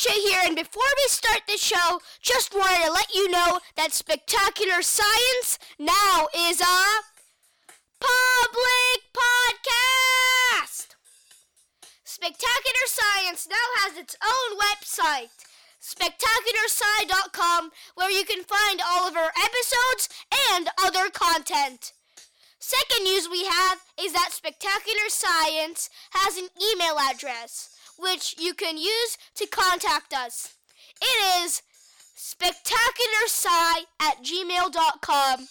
Here, and before we start the show, just wanted to let you know that Spectacular Science now is a public podcast. Spectacular Science now has its own website, spectacularsci.com, where you can find all of our episodes and other content. Second news we have is that Spectacular Science has an email address which you can use to contact us. It is spectacularsci at gmail.com.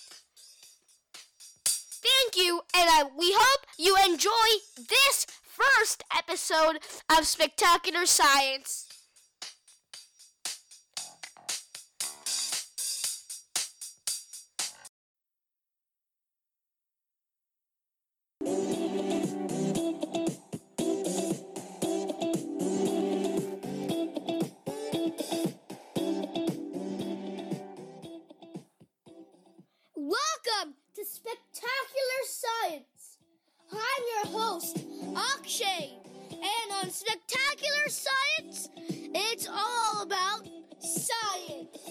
Thank you, and I, we hope you enjoy this first episode of Spectacular Science. I'm your host, Akshay, and on Spectacular Science, it's all about science.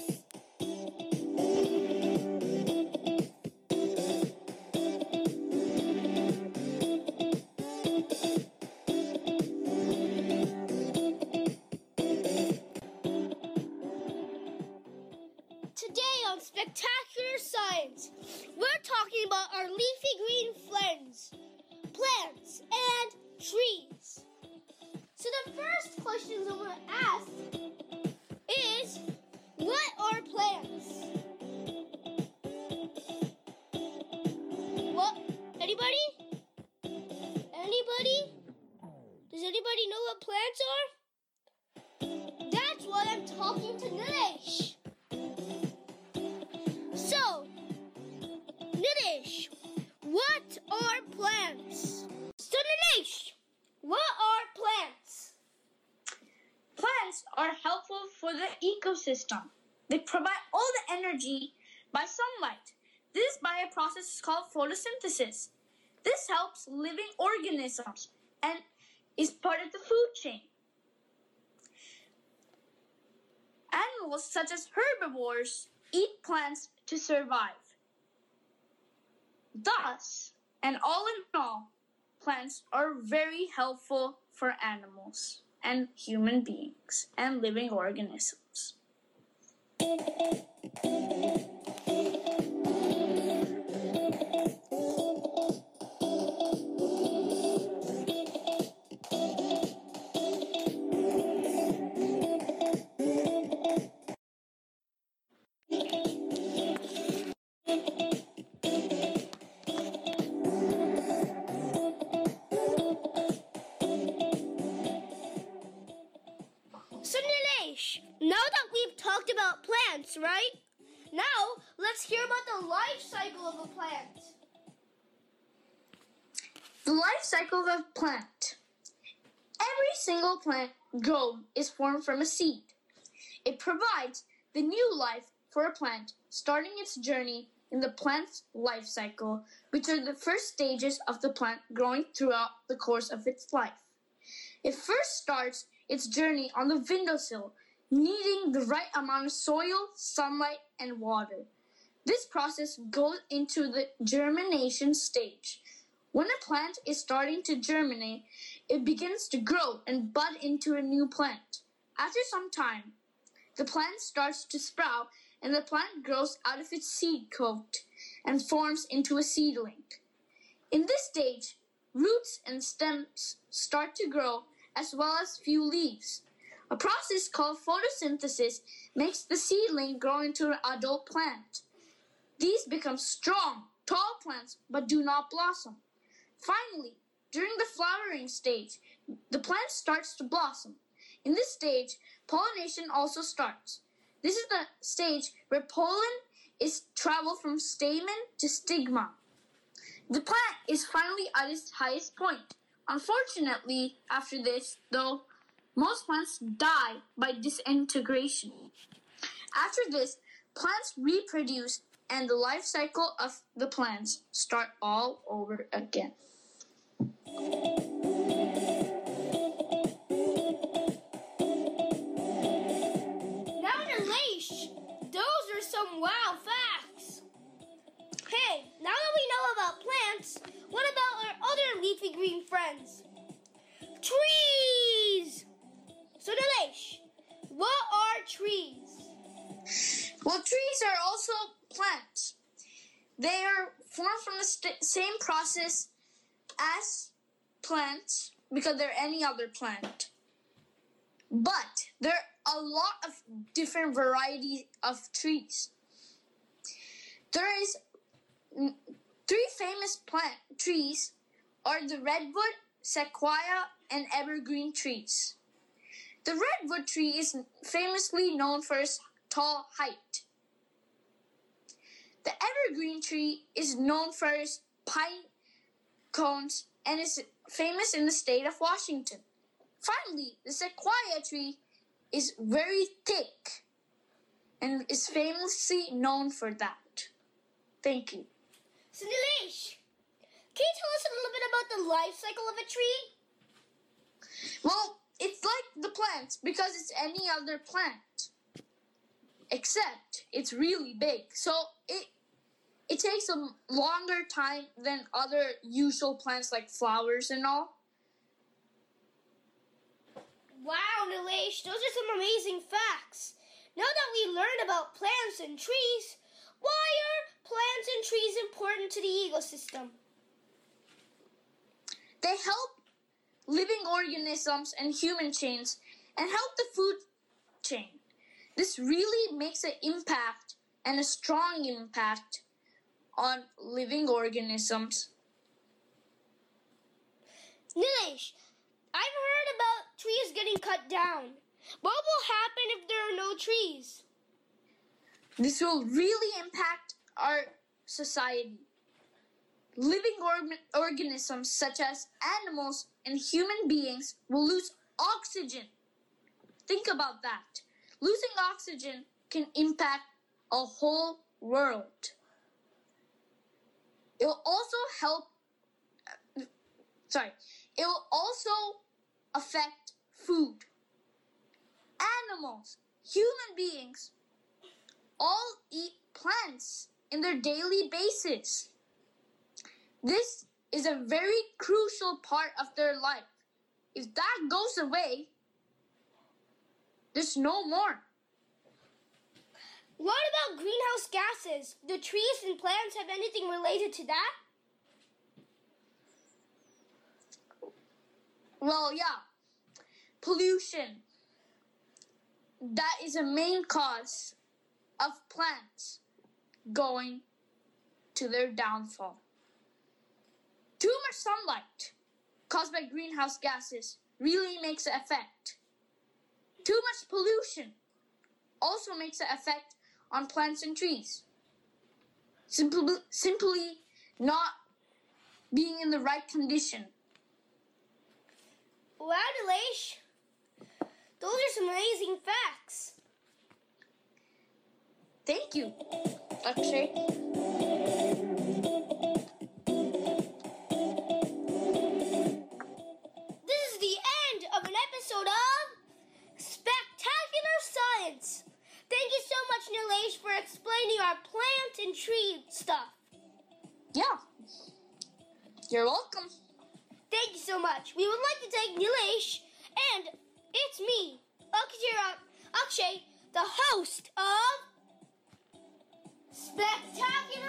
Ecosystem. They provide all the energy by sunlight. This bio process is called photosynthesis. This helps living organisms and is part of the food chain. Animals such as herbivores eat plants to survive. Thus, and all in all, plants are very helpful for animals and human beings and living organisms. Talked about right? Now, let's hear about the life cycle of a plant. The life cycle of a plant. Every single plant grown is formed from a seed. It provides the new life for a plant, starting its journey in the plant's life cycle, which are the first stages of the plant growing throughout the course of its life. It first starts its journey on the windowsill, needing the right amount of soil, sunlight, and water. This process goes into the germination stage. When a plant is starting to germinate, it begins to grow and bud into a new plant. After some time, the plant starts to sprout and the plant grows out of its seed coat and forms into a seedling. In this stage, roots and stems start to grow as well as few leaves. A process called photosynthesis makes the seedling grow into an adult plant. These become strong, tall plants but do not blossom. Finally, during the flowering stage, the plant starts to blossom. In this stage, pollination also starts. This is the stage where pollen is traveled from stamen to stigma. The plant is finally at its highest point. Unfortunately, after this, though, most plants die by disintegration. After this, plants reproduce and the life cycle of the plants start all over again. Well, trees are also plants. They are formed from the st- same process as plants because they're any other plant. But there are a lot of different varieties of trees. There is three famous plant trees are the redwood, sequoia, and evergreen trees. The redwood tree is famously known for its tall height. The evergreen tree is known for its pine cones and is famous in the state of Washington. Finally, the sequoia tree is very thick and is famously known for that. Thank you. So, Nilesh, can you tell us a little bit about the life cycle of a tree? Well, it's like the plants because it's any other plant. Except it's really big. So it it takes a longer time than other usual plants like flowers and all. Wow, Nilesh, those are some amazing facts. Now that we learned about plants and trees, why are plants and trees important to the ecosystem? They help living organisms and human chains and help the food chain. This really makes an impact and a strong impact on living organisms. Nilesh, I've heard about trees getting cut down. What will happen if there are no trees? This will really impact our society. Living or- organisms such as animals and human beings will lose oxygen. Think about that. Losing oxygen can impact a whole world. It will also help, sorry, it will also affect food. Animals, human beings, all eat plants in their daily basis. This is a very crucial part of their life. If that goes away, there's no more. What about greenhouse gases? Do trees and plants have anything related to that? Well, yeah. Pollution. That is a main cause of plants going to their downfall. Too much sunlight caused by greenhouse gases really makes an effect. Too much pollution also makes an effect on plants and trees. Simply, simply not being in the right condition. Wow, Nilesh. Those are some amazing facts. Thank you, Akshay. For explaining our plant and tree stuff. Yeah. You're welcome. Thank you so much. We would like to thank Nilesh and it's me, Akshay, Akshay the host of Spectacular.